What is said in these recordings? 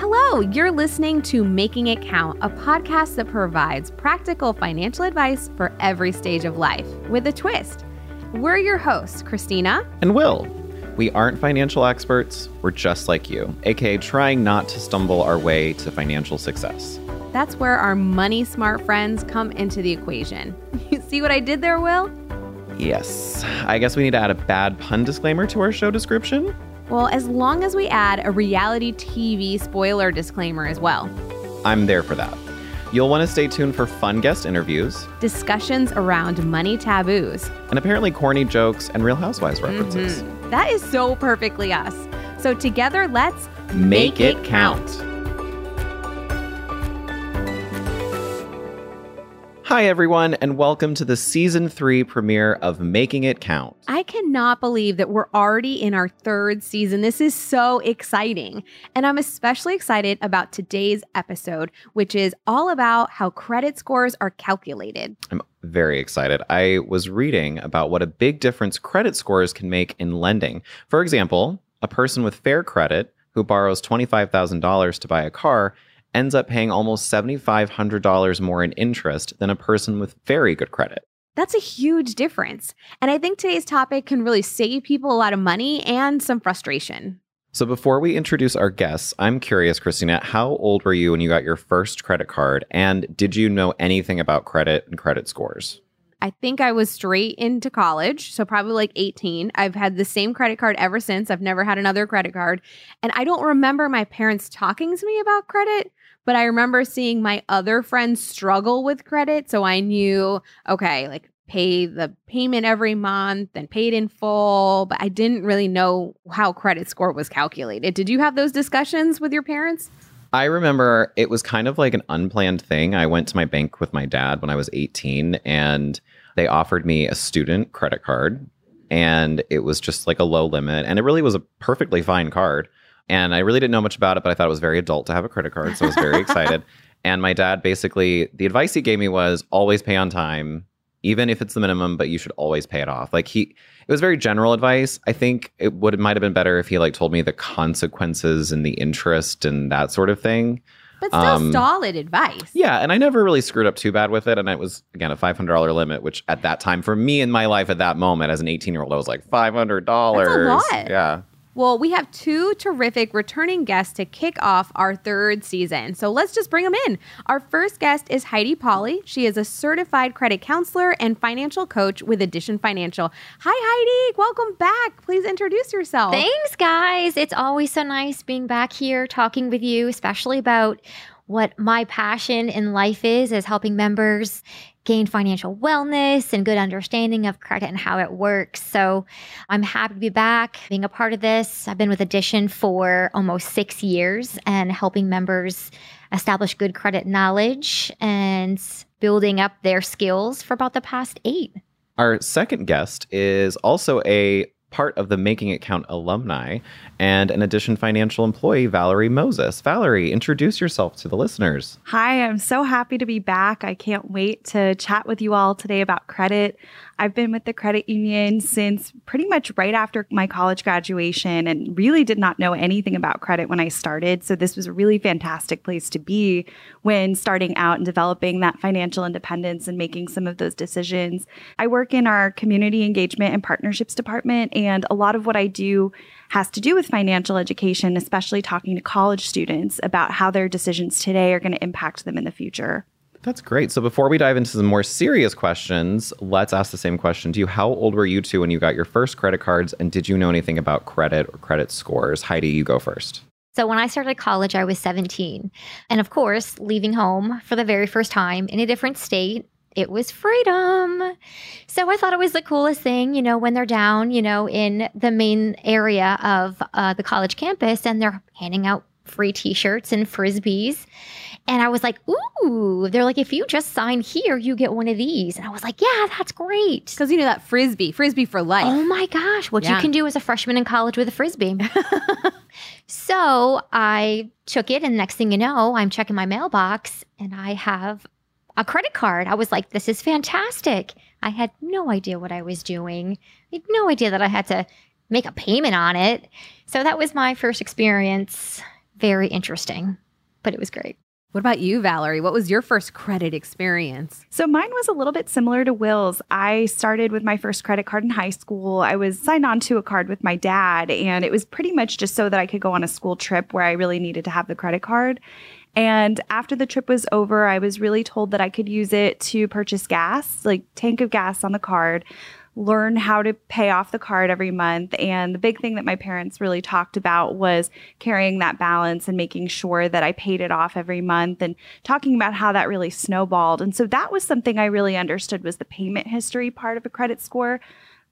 Hello, you're listening to Making It Count, a podcast that provides practical financial advice for every stage of life with a twist. We're your hosts, Christina and Will. We aren't financial experts, we're just like you, aka trying not to stumble our way to financial success. That's where our money smart friends come into the equation. You see what I did there, Will? Yes. I guess we need to add a bad pun disclaimer to our show description. Well, as long as we add a reality TV spoiler disclaimer as well. I'm there for that. You'll want to stay tuned for fun guest interviews, discussions around money taboos, and apparently corny jokes and Real Housewives references. Mm-hmm. That is so perfectly us. So together, let's make, make it, count. count. Hi, everyone, and welcome to the season three premiere of Making It Count. I cannot believe that we're already in our third season. This is so exciting. And I'm especially excited about today's episode, which is all about how credit scores are calculated. I'm very excited. I was reading about what a big difference credit scores can make in lending. For example, a person with fair credit who borrows $25,000 to buy a car ends up paying almost $7,500 more in interest than a person with very good credit. That's a huge difference. And I think today's topic can really save people a lot of money and some frustration. So, before we introduce our guests, I'm curious, Christina, how old were you when you got your first credit card? And did you know anything about credit and credit scores? I think I was straight into college, so probably like 18. I've had the same credit card ever since. I've never had another credit card. And I don't remember my parents talking to me about credit, but I remember seeing my other friends struggle with credit. So I knew, okay, like pay the payment every month and paid in full, but I didn't really know how credit score was calculated. Did you have those discussions with your parents? I remember it was kind of like an unplanned thing. I went to my bank with my dad when I was 18 and they offered me a student credit card and it was just like a low limit and it really was a perfectly fine card. And I really didn't know much about it, but I thought it was very adult to have a credit card. So I was very excited. And my dad basically, the advice he gave me was always pay on time, even if it's the minimum, but you should always pay it off. Like he, it was very general advice. I think it would, it might have been better if he like told me the consequences and the interest and that sort of thing. But still um, solid advice. Yeah. And I never really screwed up too bad with it. And it was, again, a $500 limit, which at that time for me in my life at that moment as an 18 year old, I was like, $500. That's a lot. Yeah. Well, we have two terrific returning guests to kick off our third season. So let's just bring them in. Our first guest is Heidi Polly. She is a certified credit counselor and financial coach with Addition Financial. Hi, Heidi. Welcome back. Please introduce yourself. Thanks, guys. It's always so nice being back here talking with you, especially about what my passion in life is, is helping members gain financial wellness and good understanding of credit and how it works. So I'm happy to be back, being a part of this. I've been with Addition for almost six years and helping members establish good credit knowledge and building up their skills for about the past eight. Our second guest is also a part of the Making It Count alumni and an Addition Financial employee, Valerie Moses. Valerie, introduce yourself to the listeners. Hi, I'm so happy to be back. I can't wait to chat with you all today about credit. I've been with the credit union since pretty much right after my college graduation and really did not know anything about credit when I started. So, this was a really fantastic place to be when starting out and developing that financial independence and making some of those decisions. I work in our community engagement and partnerships department, and a lot of what I do has to do with financial education, especially talking to college students about how their decisions today are going to impact them in the future. That's great. So before we dive into some more serious questions, let's ask the same question to you. How old were you two when you got your first credit cards? And did you know anything about credit or credit scores? Heidi, you go first. So when I started college, I was 17. And of course, leaving home for the very first time in a different state, it was freedom. So I thought it was the coolest thing, you know, when they're down, you know, in the main area of uh, the college campus and they're handing out free t shirts and frisbees. And I was like, ooh, they're like, if you just sign here, you get one of these. And I was like, yeah, that's great. Because you know that frisbee, frisbee for life. Oh my gosh, what yeah. you can do as a freshman in college with a frisbee. so I took it, and next thing you know, I'm checking my mailbox and I have a credit card. I was like, this is fantastic. I had no idea what I was doing. I had no idea that I had to make a payment on it. So that was my first experience very interesting, but it was great. What about you, Valerie? What was your first credit experience? So mine was a little bit similar to Will's. I started with my first credit card in high school. I was signed on to a card with my dad, and it was pretty much just so that I could go on a school trip where I really needed to have the credit card. And after the trip was over, I was really told that I could use it to purchase gas, like tank of gas on the card, learn how to pay off the card every month. And the big thing that my parents really talked about was carrying that balance and making sure that I paid it off every month and talking about how that really snowballed. And so that was something I really understood was the payment history part of a credit score.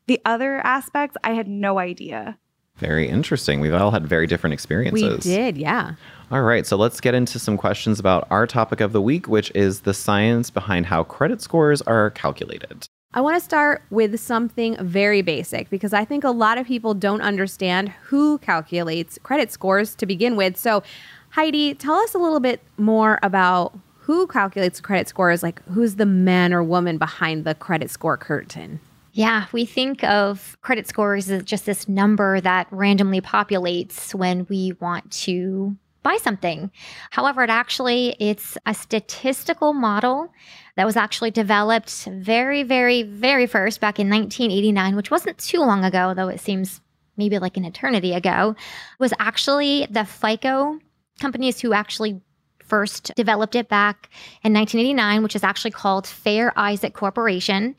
The other aspects, I had no idea. Very interesting. We've all had very different experiences. We did, yeah. All right, so let's get into some questions about our topic of the week, which is the science behind how credit scores are calculated. I want to start with something very basic because I think a lot of people don't understand who calculates credit scores to begin with. So, Heidi, tell us a little bit more about who calculates credit scores, like who's the man or woman behind the credit score curtain. Yeah, we think of credit scores as just this number that randomly populates when we want to buy something. However, it actually it's a statistical model that was actually developed very very very first back in 1989, which wasn't too long ago though it seems maybe like an eternity ago, was actually the FICO companies who actually first developed it back in 1989, which is actually called Fair Isaac Corporation.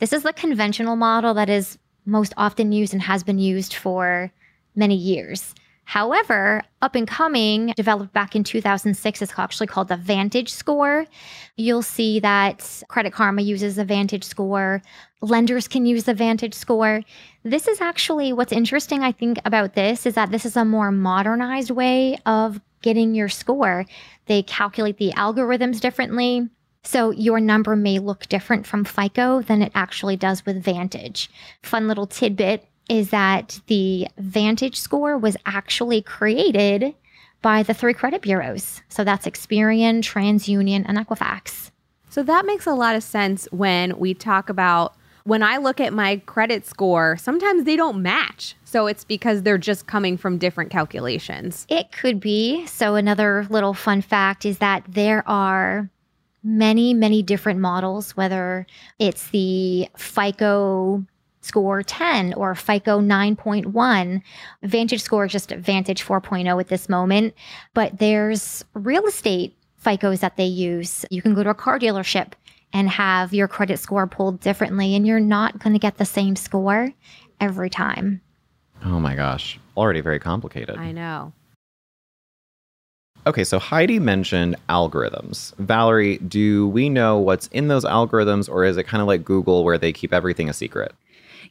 This is the conventional model that is most often used and has been used for many years. However, up and coming, developed back in 2006, is actually called the Vantage Score. You'll see that Credit Karma uses the Vantage Score. Lenders can use the Vantage Score. This is actually what's interesting, I think, about this is that this is a more modernized way of getting your score. They calculate the algorithms differently. So your number may look different from FICO than it actually does with Vantage. Fun little tidbit is that the Vantage score was actually created by the three credit bureaus. So that's Experian, TransUnion, and Equifax. So that makes a lot of sense when we talk about when I look at my credit score, sometimes they don't match. So it's because they're just coming from different calculations. It could be. So another little fun fact is that there are many, many different models, whether it's the FICO score 10 or FICO 9.1. Vantage score is just Vantage 4.0 at this moment, but there's real estate FICOs that they use. You can go to a car dealership and have your credit score pulled differently, and you're not going to get the same score every time. Oh my gosh. Already very complicated. I know. Okay, so Heidi mentioned algorithms. Valerie, do we know what's in those algorithms, or is it kind of like Google where they keep everything a secret?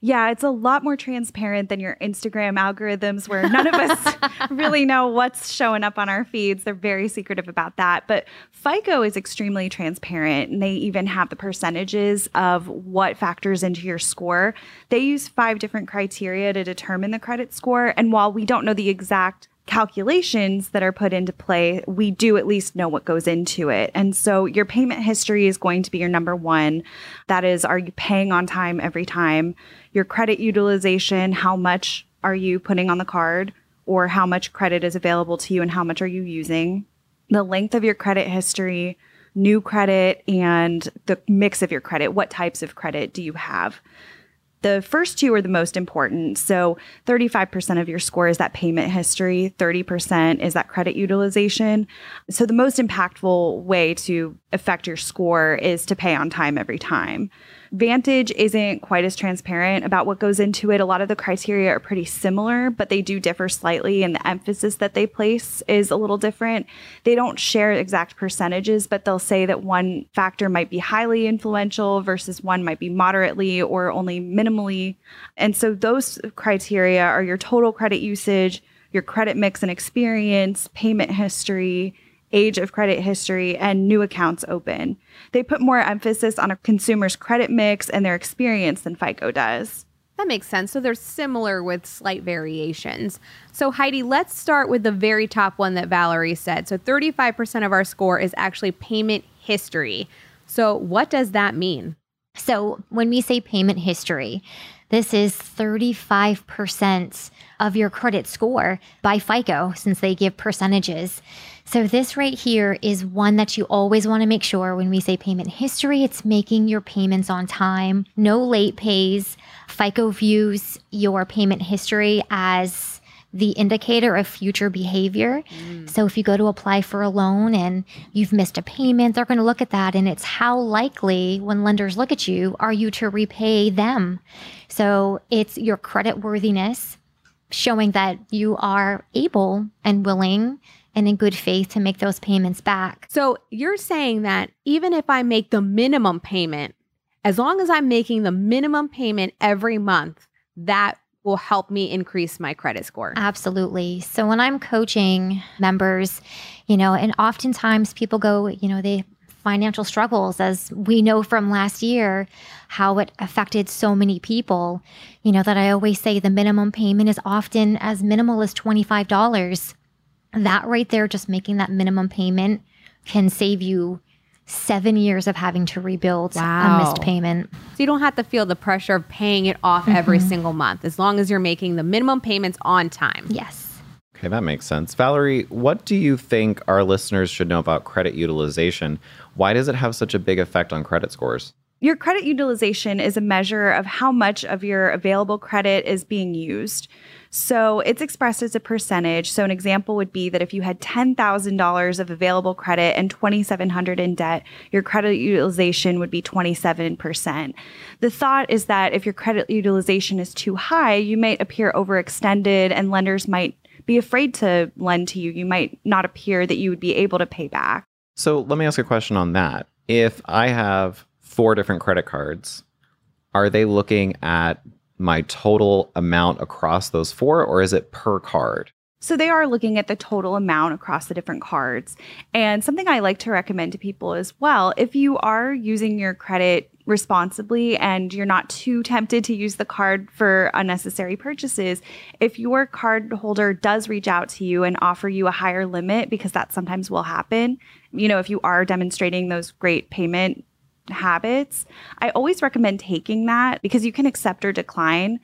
Yeah, it's a lot more transparent than your Instagram algorithms where none of us really know what's showing up on our feeds. They're very secretive about that. But FICO is extremely transparent and they even have the percentages of what factors into your score. They use five different criteria to determine the credit score. And while we don't know the exact calculations that are put into play, we do at least know what goes into it. And so your payment history is going to be your number one. That is, are you paying on time every time? Your credit utilization, how much are you putting on the card? Or how much credit is available to you and how much are you using? The length of your credit history, new credit, and the mix of your credit. What types of credit do you have? The first two are the most important. So 35% of your score is that payment history, 30% is that credit utilization. So the most impactful way to affect your score is to pay on time every time. Vantage isn't quite as transparent about what goes into it. A lot of the criteria are pretty similar, but they do differ slightly, and the emphasis that they place is a little different. They don't share exact percentages, but they'll say that one factor might be highly influential versus one might be moderately or only minimally. And so those criteria are your total credit usage, your credit mix and experience, payment history age of credit history, and new accounts open. They put more emphasis on a consumer's credit mix and their experience than FICO does. That makes sense. So they're similar with slight variations. So, Heidi, let's start with the very top one that Valerie said. So, 35% of our score is actually payment history. So, what does that mean? So, when we say payment history, This is 35% of your credit score by FICO since they give percentages. So, this right here is one that you always want to make sure when we say payment history, it's making your payments on time, no late pays. FICO views your payment history as the indicator of future behavior. Mm. So if you go to apply for a loan and you've missed a payment, they're going to look at that and it's how likely when lenders look at you are you to repay them. So it's your credit worthiness showing that you are able and willing and in good faith to make those payments back. So you're saying that even if I make the minimum payment, as long as I'm making the minimum payment every month, that will help me increase my credit score. Absolutely. So when I'm coaching members, you know, and oftentimes people go, you know, they financial struggles as we know from last year how it affected so many people you know that i always say the minimum payment is often as minimal as $25 that right there just making that minimum payment can save you seven years of having to rebuild wow. a missed payment. So you don't have to feel the pressure of paying it off mm-hmm. every single month as long as you're making the minimum payments on time. Yes. Okay, that makes sense. Valerie, what do you think our listeners should know about credit utilization? Why does it have such a big effect on credit scores? Your credit utilization is a measure of how much of your available credit is being used. So it's expressed as a percentage. So an example would be that if you had $10,000 of available credit and 2700 in debt, your credit utilization would be 27%. The thought is that if your credit utilization is too high, you might appear overextended and lenders might be afraid to lend to you. You might not appear that you would be able to pay back. So let me ask a question on that. If I have four different credit cards, are they looking at my total amount across those four, or is it per card? So they are looking at the total amount across the different cards. And something I like to recommend to people as well, if you are using your credit responsibly and you're not too tempted to use the card for unnecessary purchases, if your card holder does reach out to you and offer you a higher limit, because that sometimes will happen, you know, if you are demonstrating those great payment habits, I always recommend taking that because you can accept or decline.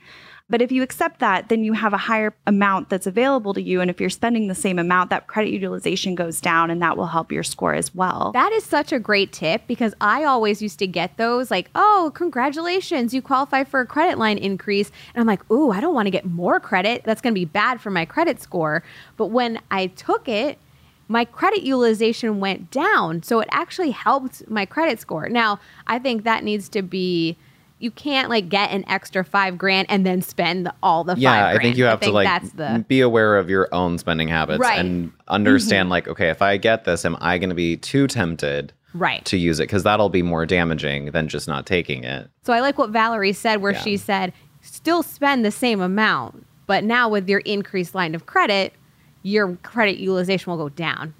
But if you accept that, then you have a higher amount that's available to you. And if you're spending the same amount, that credit utilization goes down and that will help your score as well. That is such a great tip because I always used to get those like, oh, congratulations, you qualify for a credit line increase. And I'm like, ooh, I don't want to get more credit. That's going to be bad for my credit score. But when I took it, my credit utilization went down. So it actually helped my credit score. Now, I think that needs to be you can't like get an extra five grand and then spend all the five. yeah, I think you have think to like that's the... be aware of your own spending habits right. and understand mm-hmm. like, okay, if I get this, am I going to be too tempted right to use it? Because that'll be more damaging than just not taking it. So I like what Valerie said, where yeah. she said, still spend the same amount, but now with your increased line of credit, your credit utilization will go down.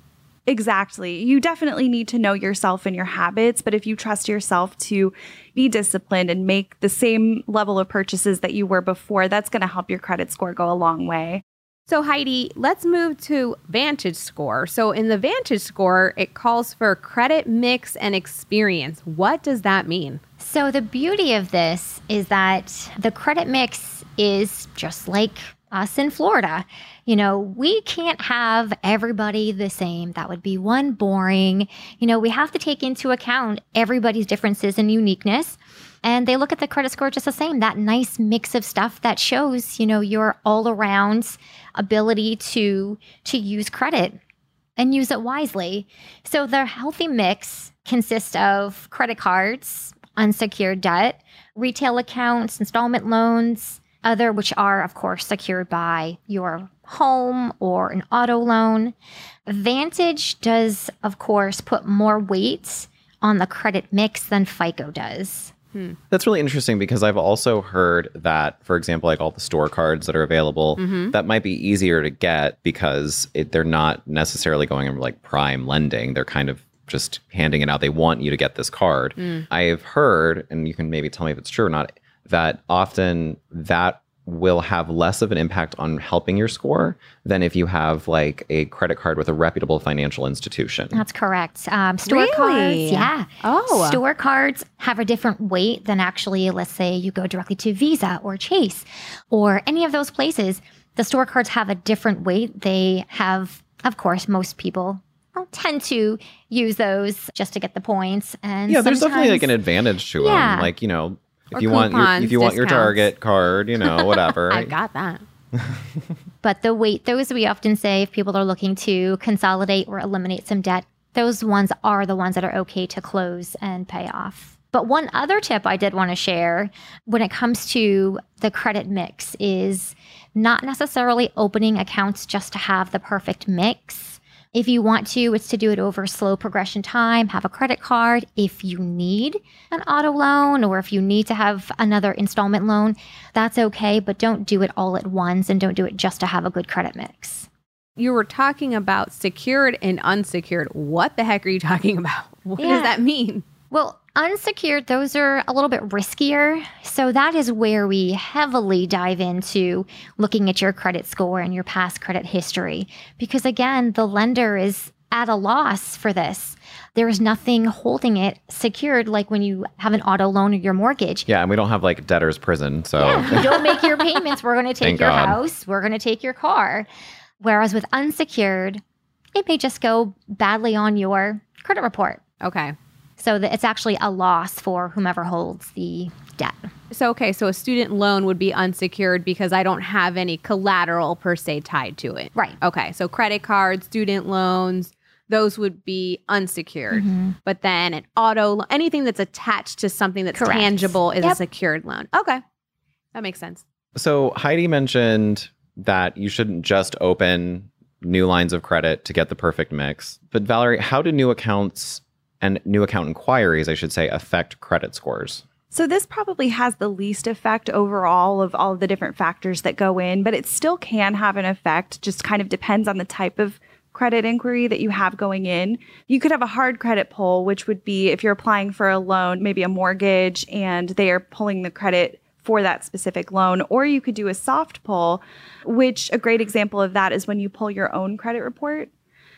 Exactly. You definitely need to know yourself and your habits, but if you trust yourself to be disciplined and make the same level of purchases that you were before, that's going to help your credit score go a long way. So, Heidi, let's move to Vantage Score. So, in the Vantage Score, it calls for credit mix and experience. What does that mean? So, the beauty of this is that the credit mix is just like us in Florida. You know, we can't have everybody the same. That would be one boring. You know, we have to take into account everybody's differences and uniqueness. And they look at the credit score just the same, that nice mix of stuff that shows, you know, your all around ability to to use credit and use it wisely. So the healthy mix consists of credit cards, unsecured debt, retail accounts, installment loans, other which are, of course, secured by your home or an auto loan. Vantage does, of course, put more weight on the credit mix than FICO does. Hmm. That's really interesting because I've also heard that, for example, like all the store cards that are available, mm-hmm. that might be easier to get because it, they're not necessarily going in like prime lending. They're kind of just handing it out. They want you to get this card. Mm. I've heard, and you can maybe tell me if it's true or not, that often that will have less of an impact on helping your score than if you have like a credit card with a reputable financial institution. That's correct. Um, store Really? cards, yeah. Oh. Store cards have a different weight than actually, let's say, you go directly to Visa or Chase or any of those places. The store cards have a different weight. They have, of course, most people tend to use those just to get the points. And yeah, there's definitely like an advantage to Yeah. them. Like, you know, if Or you want your, if you want your. Target card, you know, whatever. I got that. But the weight, those we often say if people are looking to consolidate or eliminate some debt, those ones are the ones that are okay to close and pay off. But one other tip I did want to share when it comes to the credit mix is not necessarily opening accounts just to have the perfect mix. If you want to, it's to do it over slow progression time, have a credit card. If you need an auto loan or if you need to have another installment loan, that's okay, but don't do it all at once and don't do it just to have a good credit mix. You were talking about secured and unsecured. What the heck are you talking about? What Yeah. does that mean? Well, unsecured, those are a little bit riskier. So that is where we heavily dive into looking at your credit score and your past credit history. Because again, the lender is at a loss for this. There is nothing holding it secured like when you have an auto loan or your mortgage. yeah, and we don't have like debtor's prison. So Yeah, you don't make your payments, we're going to take Thank your God. house, we're going to take your car. Whereas with unsecured, it may just go badly on your credit report. Okay. So that it's actually a loss for whomever holds the debt. So, okay, so a student loan would be unsecured because I don't have any collateral per se tied to it. Right. Okay, so credit cards, student loans, those would be unsecured. Mm-hmm. But then an auto, lo- anything that's attached to something that's Correct. tangible is a secured loan. Okay, that makes sense. So Heidi mentioned that you shouldn't just open new lines of credit to get the perfect mix. But Valerie, how do new accounts and new account inquiries, I should say, affect credit scores? So this probably has the least effect overall of all of the different factors that go in, but it still can have an effect. Just kind of depends on the type of credit inquiry that you have going in. You could have a hard credit pull, which would be if you're applying for a loan, maybe a mortgage, and they are pulling the credit for that specific loan. Or you could do a soft pull, which a great example of that is when you pull your own credit report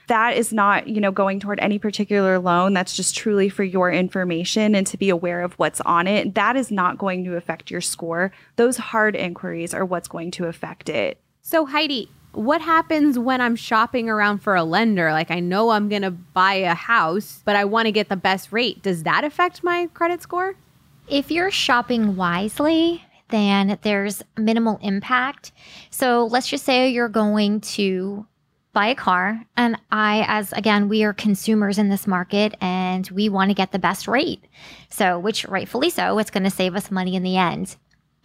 that is not you know going toward any particular loan that's just truly for your information and to be aware of what's on it that is not going to affect your score those hard inquiries are what's going to affect it So, Heidi, what happens when I'm shopping around for a lender? Like, I know I'm going to buy a house, but I want to get the best rate. Does that affect my credit score? If you're shopping wisely, then there's minimal impact. So let's just say you're going to buy a car and I as again we are consumers in this market and we want to get the best rate. So which rightfully so it's going to save us money in the end.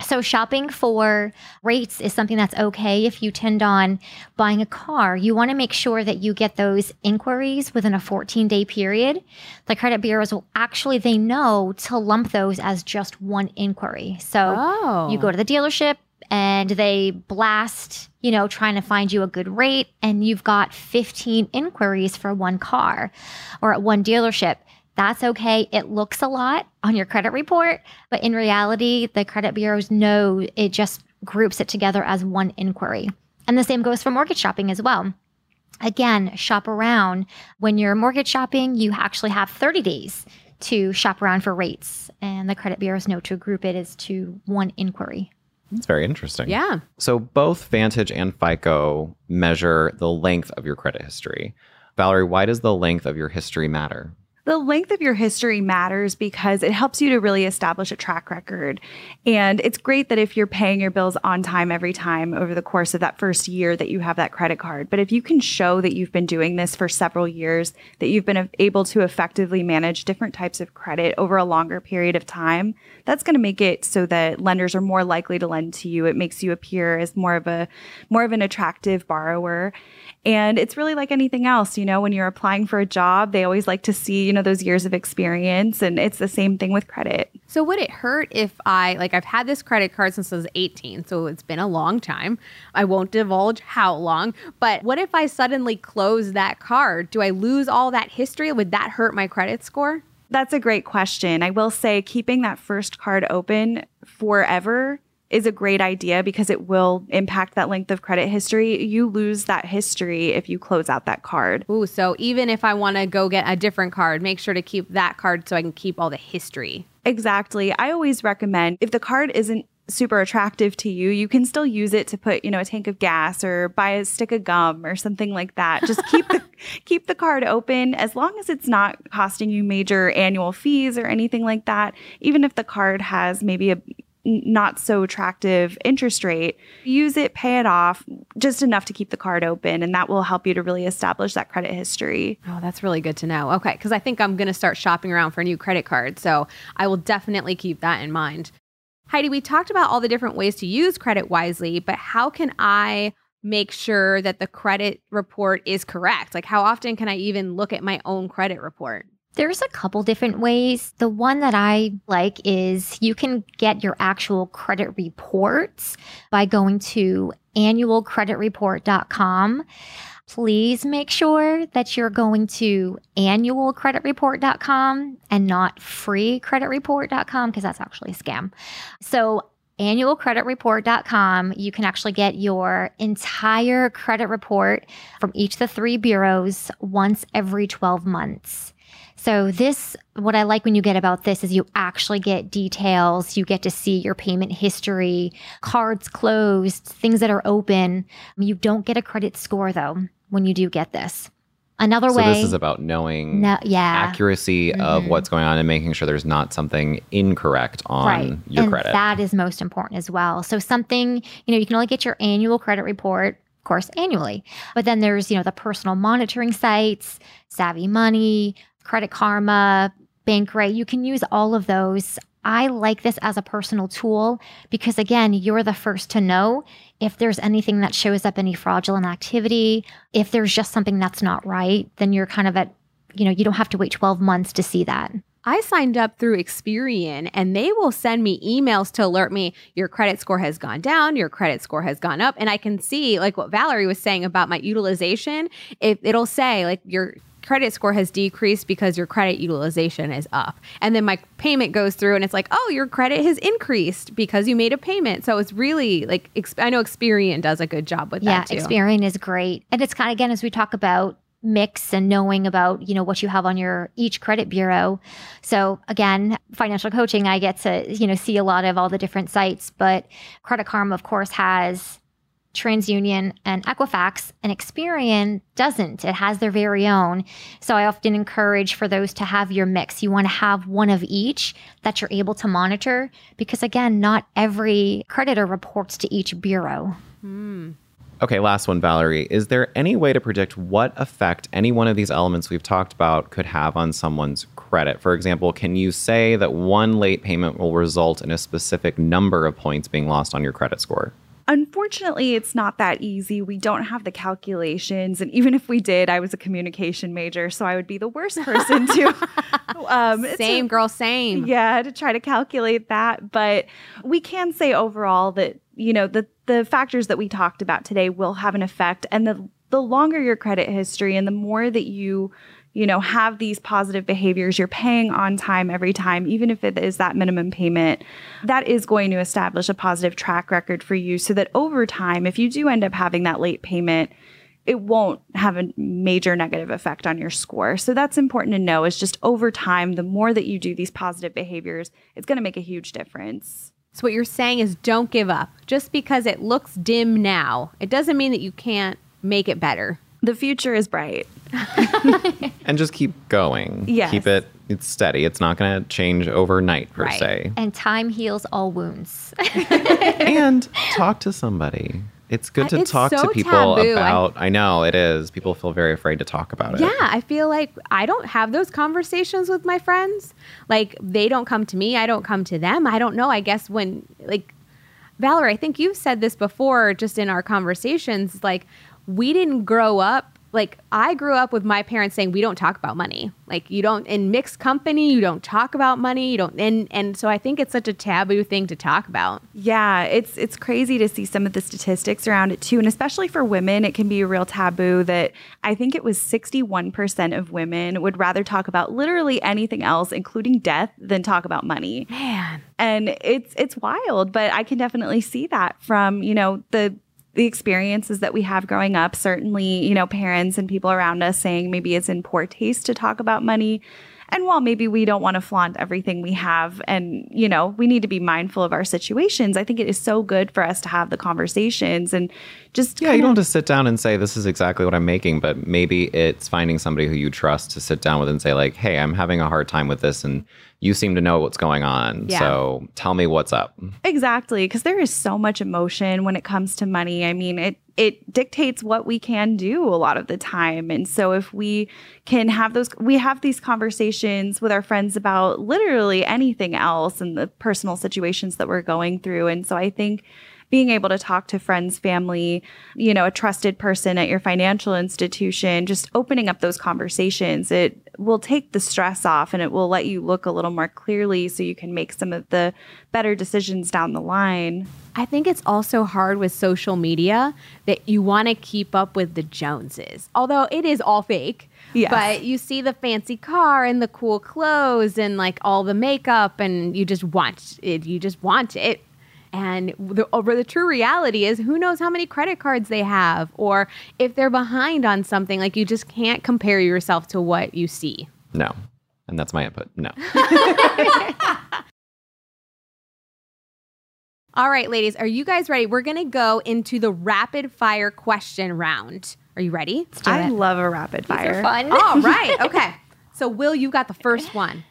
So shopping for rates is something that's okay if you tend on buying a car. You want to make sure that you get those inquiries within a 14-day period. The credit bureaus will actually they know to lump those as just one inquiry. So Oh. you go to the dealership and they blast, you know, trying to find you a good rate and you've got 15 inquiries for one car or at one dealership. That's okay. It looks a lot on your credit report, but in reality, the credit bureaus know it just groups it together as one inquiry. And the same goes for mortgage shopping as well. Again, shop around. When you're mortgage shopping, you actually have 30 days to shop around for rates, and the credit bureaus know to group it as to one inquiry. It's very interesting. Yeah. So both Vantage and FICO measure the length of your credit history. Valerie, why does the length of your history matter? The length of your history matters because it helps you to really establish a track record. And it's great that if you're paying your bills on time every time over the course of that first year that you have that credit card. But if you can show that you've been doing this for several years, that you've been able to effectively manage different types of credit over a longer period of time, that's going to make it so that lenders are more likely to lend to you. It makes you appear as more of a more of an attractive borrower. And it's really like anything else, you know, when you're applying for a job, they always like to see, you know, those years of experience. And it's the same thing with credit. So would it hurt if I like I've had this credit card since I was 18, so it's been a long time. I won't divulge how long, but what if I suddenly close that card? Do I lose all that history? Would that hurt my credit score? That's a great question. I will say keeping that first card open forever is a great idea because it will impact that length of credit history. You lose that history if you close out that card. Ooh, so even if I want to go get a different card, make sure to keep that card so I can keep all the history. Exactly. I always recommend if the card isn't super attractive to you, you can still use it to put, you know, a tank of gas or buy a stick of gum or something like that. Just keep the keep the card open as long as it's not costing you major annual fees or anything like that. Even if the card has maybe a not so attractive interest rate, use it, pay it off just enough to keep the card open. And that will help you to really establish that credit history. Oh, that's really good to know. Okay. Because I think I'm going to start shopping around for a new credit card. So I will definitely keep that in mind. Heidi, we talked about all the different ways to use credit wisely, but how can I make sure that the credit report is correct? Like, how often can I even look at my own credit report? There's a couple different ways. The one that I like is you can get your actual credit reports by going to annualcreditreport.com. Please make sure that you're going to annualcreditreport.com and not freecreditreport.com because that's actually a scam. So, annualcreditreport.com, you can actually get your entire credit report from each of the three bureaus once every 12 months. So, this, what I like when you get about this is you actually get details. You get to see your payment history, cards closed, things that are open. You don't get a credit score though when you do get this. Another so way. this is about knowing No- yeah. accuracy of Mhm. what's going on and making sure there's not something incorrect on your and credit. that is most important as well. So something, you know, you can only get your annual credit report, of course, annually. But then there's, you know, the personal monitoring sites, Savvy Money, Credit Karma, Bankrate. You can use all of those. I like this as a personal tool because again, you're the first to know if there's anything that shows up any fraudulent activity, if there's just something that's not right, then you're kind of at, you know, you don't have to wait 12 months to see that. I signed up through Experian and they will send me emails to alert me your credit score has gone down, your credit score has gone up. And I can see, like what Valerie was saying about my utilization, it, it'll say, like, your credit score has decreased because your credit utilization is up. And then my payment goes through and it's like, oh, your credit has increased because you made a payment. So it's really like, I know Experian does a good job with yeah, that too. Experian is great. And it's kind of again as we talk about mix and knowing about, you know, what you have on your each credit bureau. So again, financial coaching, I get to, you know, see a lot of all the different sites, but Credit Karma of course has TransUnion and Equifax, and Experian doesn't. It has their very own. So I often encourage for those to have your mix. You want to have one of each that you're able to monitor because, again, not every creditor reports to each bureau. Hmm. Okay, last one, Valerie. Is there any way to predict what effect any one of these elements we've talked about could have on someone's credit? For example, can you say that one late payment will result in a specific number of points being lost on your credit score? Unfortunately, it's not that easy. We don't have the calculations. And even if we did, I was a communication major, so I would be the worst person to. um, to- Same, girl, same. yeah, to try to calculate that. But we can say overall that, you know, the, the factors that we talked about today will have an effect. And the, the longer your credit history and the more that you, you know, have these positive behaviors, you're paying on time every time, even if it is that minimum payment, that is going to establish a positive track record for you so that over time, if you do end up having that late payment, it won't have a major negative effect on your score. So that's important to know is just over time, the more that you do these positive behaviors, it's going to make a huge difference. So what you're saying is don't give up. Just because it looks dim now, it doesn't mean that you can't make it better. The future is bright. And just keep going. Yes. Keep it it's steady. It's not going to change overnight per Right. se. And time heals all wounds. and talk to somebody. It's good to It's talk to people taboo. I- about. I know it is. People feel very afraid to talk about it. Yeah, I feel like I don't have those conversations with my friends. Like they don't come to me, I don't come to them. I don't know. I guess when like Valerie, I think you've said this before just in our conversations like we didn't grow up like I grew up with my parents saying we don't talk about money. Like you don't in mixed company, you don't talk about money. You don't and and so I think it's such a taboo thing to talk about. Yeah, it's it's crazy to see some of the statistics around it too, and especially for women, it can be a real taboo. That I think it was sixty one percent of women would rather talk about literally anything else, including death, than talk about money. Man, and it's it's wild, but I can definitely see that from you know the the experiences that we have growing up, certainly, you know, parents and people around us saying maybe it's in poor taste to talk about money. And while maybe we don't want to flaunt everything we have and, you know, we need to be mindful of our situations, I think it is so good for us to have the conversations and just. Yeah, you don't just sit down and say, this is exactly what I'm making, but maybe it's finding somebody who you trust to sit down with and say, like, hey, I'm having a hard time with this. And you seem to know what's going on. Yeah. So tell me what's up. Exactly. Because there is so much emotion when it comes to money. I mean, it, it dictates what we can do a lot of the time. And so if we can have those, we have these conversations with our friends about literally anything else and the personal situations that we're going through. And so I think being able to talk to friends, family, you know, a trusted person at your financial institution, just opening up those conversations, it will take the stress off and it will let you look a little more clearly so you can make some of the better decisions down the line. I think it's also hard with social media that you want to keep up with the Joneses, although it is all fake. Yes. But you see the fancy car and the cool clothes and like all the makeup, and you just want it. You just want it. And the, uh, over the true reality is, who knows how many credit cards they have, or if they're behind on something. Like you just can't compare yourself to what you see. No, and that's my input. No. All right, ladies, are you guys ready? We're going to go into the rapid fire question round. Are you ready? I it. love a rapid fire. fun. All right. Okay. So, Will, you got the first one.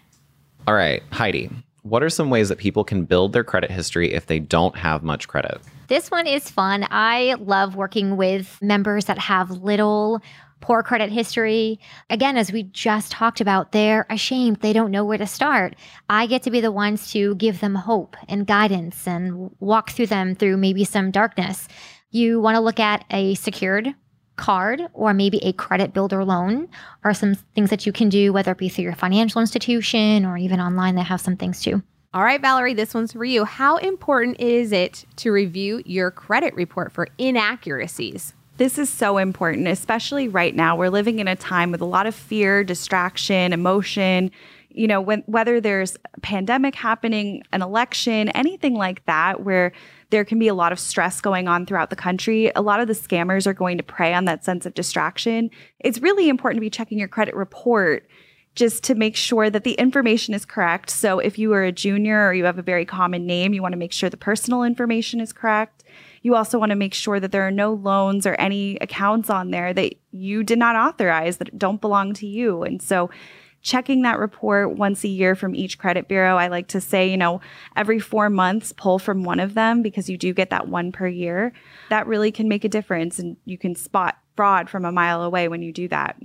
All right, Heidi. What are some ways that people can build their credit history if they don't have much credit? This one is fun. I love working with members that have little poor credit history. Again, as we just talked about, they're ashamed. They don't know where to start. I get to be the ones to give them hope and guidance and walk through them through maybe some darkness. You want to look at a secured card or maybe a credit builder loan are some things that you can do, whether it be through your financial institution or even online. They have some things too. All right, Valerie, this one's for you. How important is it to review your credit report for inaccuracies? This is so important, especially right now. We're living in a time with a lot of fear, distraction, emotion. You know, when, whether there's a pandemic happening, an election, anything like that, where there can be a lot of stress going on throughout the country. A lot of the scammers are going to prey on that sense of distraction. It's really important to be checking your credit report just to make sure that the information is correct. So if you are a junior or you have a very common name, you want to make sure the personal information is correct. You also want to make sure that there are no loans or any accounts on there that you did not authorize that don't belong to you. And so checking that report once a year from each credit bureau. I like to say, you know, every four months, pull from one of them because you do get that one per year. That really can make a difference and you can spot fraud from a mile away when you do that.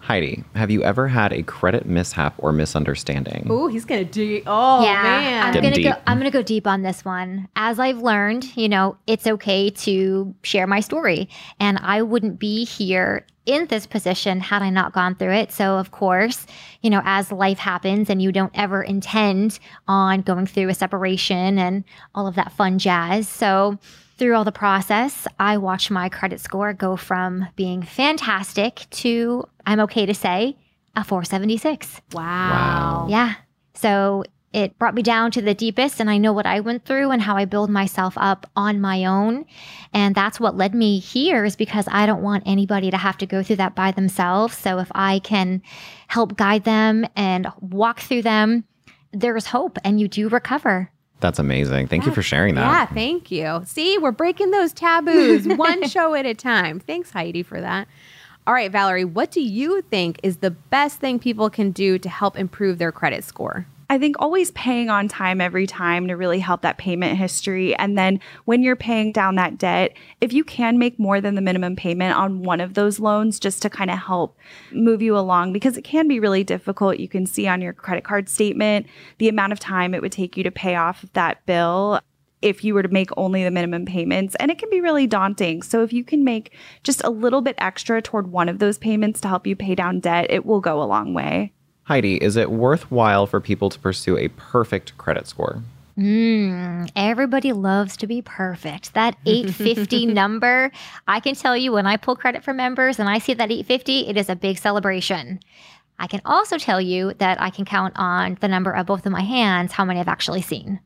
Heidi, have you ever had a credit mishap or misunderstanding? Oh, he's gonna do. Oh yeah, man, I'm Getting gonna deep. go. I'm gonna go deep on this one. As I've learned, you know, it's okay to share my story, and I wouldn't be here in this position had I not gone through it. So, of course, you know, as life happens and you don't ever intend on going through a separation and all of that fun jazz. So, through all the process, I watched my credit score go from being fantastic to, I'm okay to say, a 476. Wow. wow. Yeah. So it brought me down to the deepest and I know what I went through and how I build myself up on my own. And that's what led me here is because I don't want anybody to have to go through that by themselves. So if I can help guide them and walk through them, there's hope and you do recover. That's amazing. Thank yeah. you for sharing that. Yeah, thank you. See, we're breaking those taboos one show at a time. Thanks, Heidi, for that. All right, Valerie, what do you think is the best thing people can do to help improve their credit score? I think always paying on time every time to really help that payment history. And then when you're paying down that debt, if you can make more than the minimum payment on one of those loans just to kind of help move you along, because it can be really difficult. You can see on your credit card statement the amount of time it would take you to pay off that bill if you were to make only the minimum payments. And it can be really daunting. So if you can make just a little bit extra toward one of those payments to help you pay down debt, it will go a long way. Heidi, is it worthwhile for people to pursue a perfect credit score? Mm, everybody loves to be perfect. That 850 number, I can tell you when I pull credit for members and I see that 850, it is a big celebration. I can also tell you that I can count on the number of both of my hands how many I've actually seen.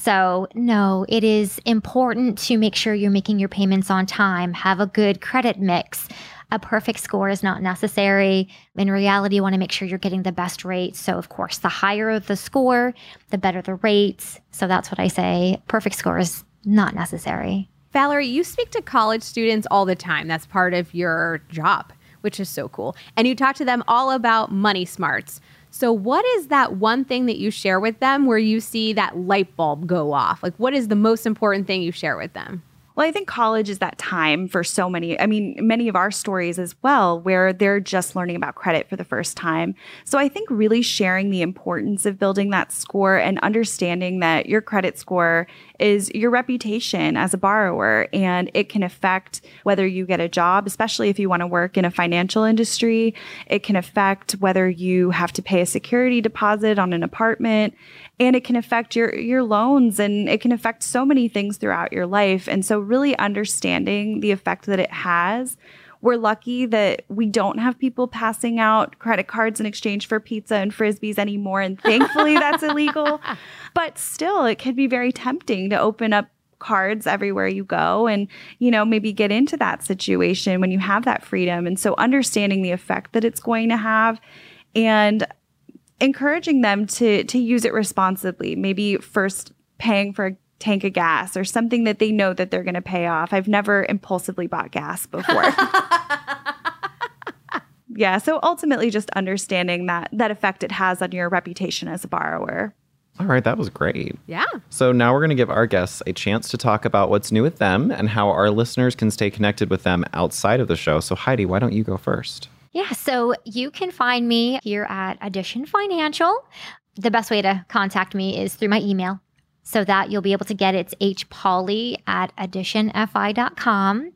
So, no, it is important to make sure you're making your payments on time, have a good credit mix. A perfect score is not necessary. In reality, you want to make sure you're getting the best rate. So, of course, the higher the score, the better the rates. So, that's what I say. Perfect score is not necessary. Valerie, you speak to college students all the time. That's part of your job, which is so cool. And you talk to them all about money smarts. So, what is that one thing that you share with them where you see that light bulb go off? Like, what is the most important thing you share with them? Well, I think college is that time for so many. I mean, many of our stories as well, where they're just learning about credit for the first time. So I think really sharing the importance of building that score and understanding that your credit score is your reputation as a borrower and it can affect whether you get a job, especially if you want to work in a financial industry. It can affect whether you have to pay a security deposit on an apartment and it can affect your your loans and it can affect so many things throughout your life and so really understanding the effect that it has we're lucky that we don't have people passing out credit cards in exchange for pizza and frisbees anymore and thankfully that's illegal but still it can be very tempting to open up cards everywhere you go and you know maybe get into that situation when you have that freedom and so understanding the effect that it's going to have and encouraging them to to use it responsibly. Maybe first paying for a tank of gas or something that they know that they're going to pay off. I've never impulsively bought gas before. yeah, so ultimately just understanding that that effect it has on your reputation as a borrower. All right, that was great. Yeah. So now we're going to give our guests a chance to talk about what's new with them and how our listeners can stay connected with them outside of the show. So Heidi, why don't you go first? Yeah, so you can find me here at Addition Financial. The best way to contact me is through my email. So that you'll be able to get it's hpolly at additionfi.com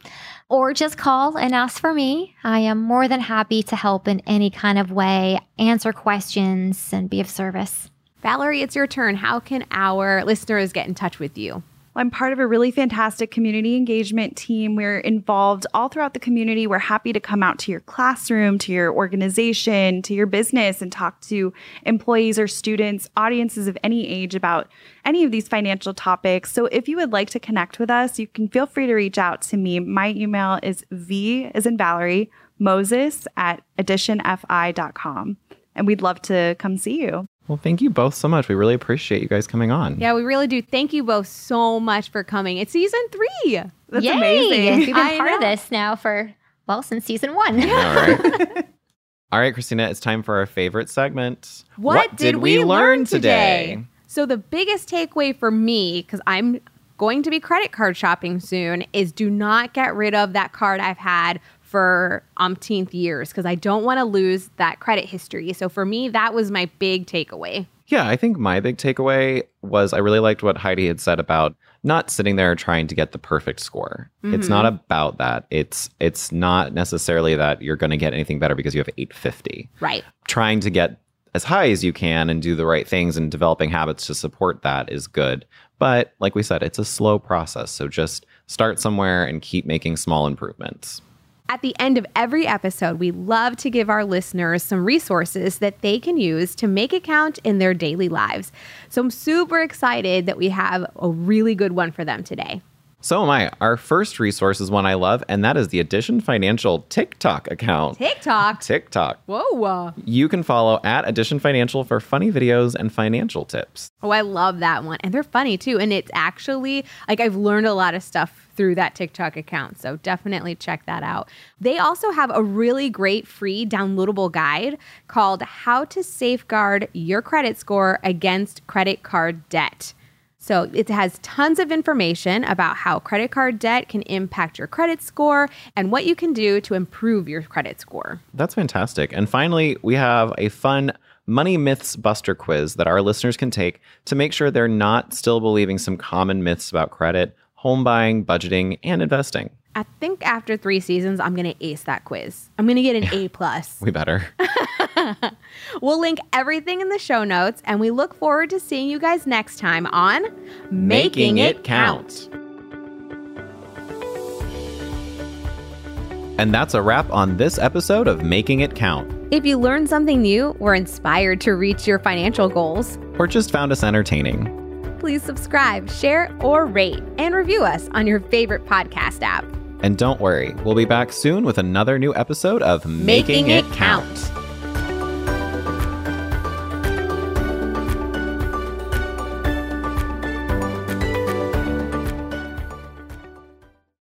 or just call and ask for me. I am more than happy to help in any kind of way, answer questions, and be of service. Valerie, it's your turn. How can our listeners get in touch with you? I'm part of a really fantastic community engagement team. We're involved all throughout the community. We're happy to come out to your classroom, to your organization, to your business, and talk to employees or students, audiences of any age about any of these financial topics. So if you would like to connect with us, you can feel free to reach out to me. My email is V as in Valerie, Moses at additionfi.com. And we'd love to come see you. Well, thank you both so much. We really appreciate you guys coming on. Yeah, we really do. Thank you both so much for coming. It's season three. That's Yay! amazing. We've been I part of this now for, well, since season one. All right. All right, Christina, it's time for our favorite segment. What did we learn today? So the biggest takeaway for me, because I'm going to be credit card shopping soon, is do not get rid of that card I've had for umpteenth years because I don't want to lose that credit history. So for me, that was my big takeaway. Yeah, I think my big takeaway was I really liked what Heidi had said about not sitting there trying to get the perfect score. It's not mm-hmm. about that. It's it's not necessarily that you're going to get anything better because you have 850. Right. Trying to get as high as you can and do the right things and developing habits to support that is good. But like we said, it's a slow process. So just start somewhere and keep making small improvements. At the end of every episode, we love to give our listeners some resources that they can use to make it count in their daily lives. So I'm super excited that we have a really good one for them today. So am I. Our first resource is one I love, and that is the Addition Financial TikTok account. TikTok. TikTok. Whoa. You can follow at Addition Financial for funny videos and financial tips. Oh, I love that one. And they're funny too. And it's actually like I've learned a lot of stuff through that TikTok account. So definitely check that out. They also have a really great free downloadable guide called How to Safeguard Your Credit Score Against Credit Card Debt. So it has tons of information about how credit card debt can impact your credit score and what you can do to improve your credit score. That's fantastic. And finally, we have a fun money myths buster quiz that our listeners can take to make sure they're not still believing some common myths about credit, home buying, budgeting, and investing. I think after three seasons, I'm going to ace that quiz. I'm going to get an A plus. We better. we'll link everything in the show notes, and we look forward to seeing you guys next time on Making It Count. And that's a wrap on this episode of Making It Count. If you learned something new, or inspired to reach your financial goals, Or just found us entertaining. please subscribe, share, or rate, and review us on your favorite podcast app. And don't worry, we'll be back soon with another new episode of Making, It Count.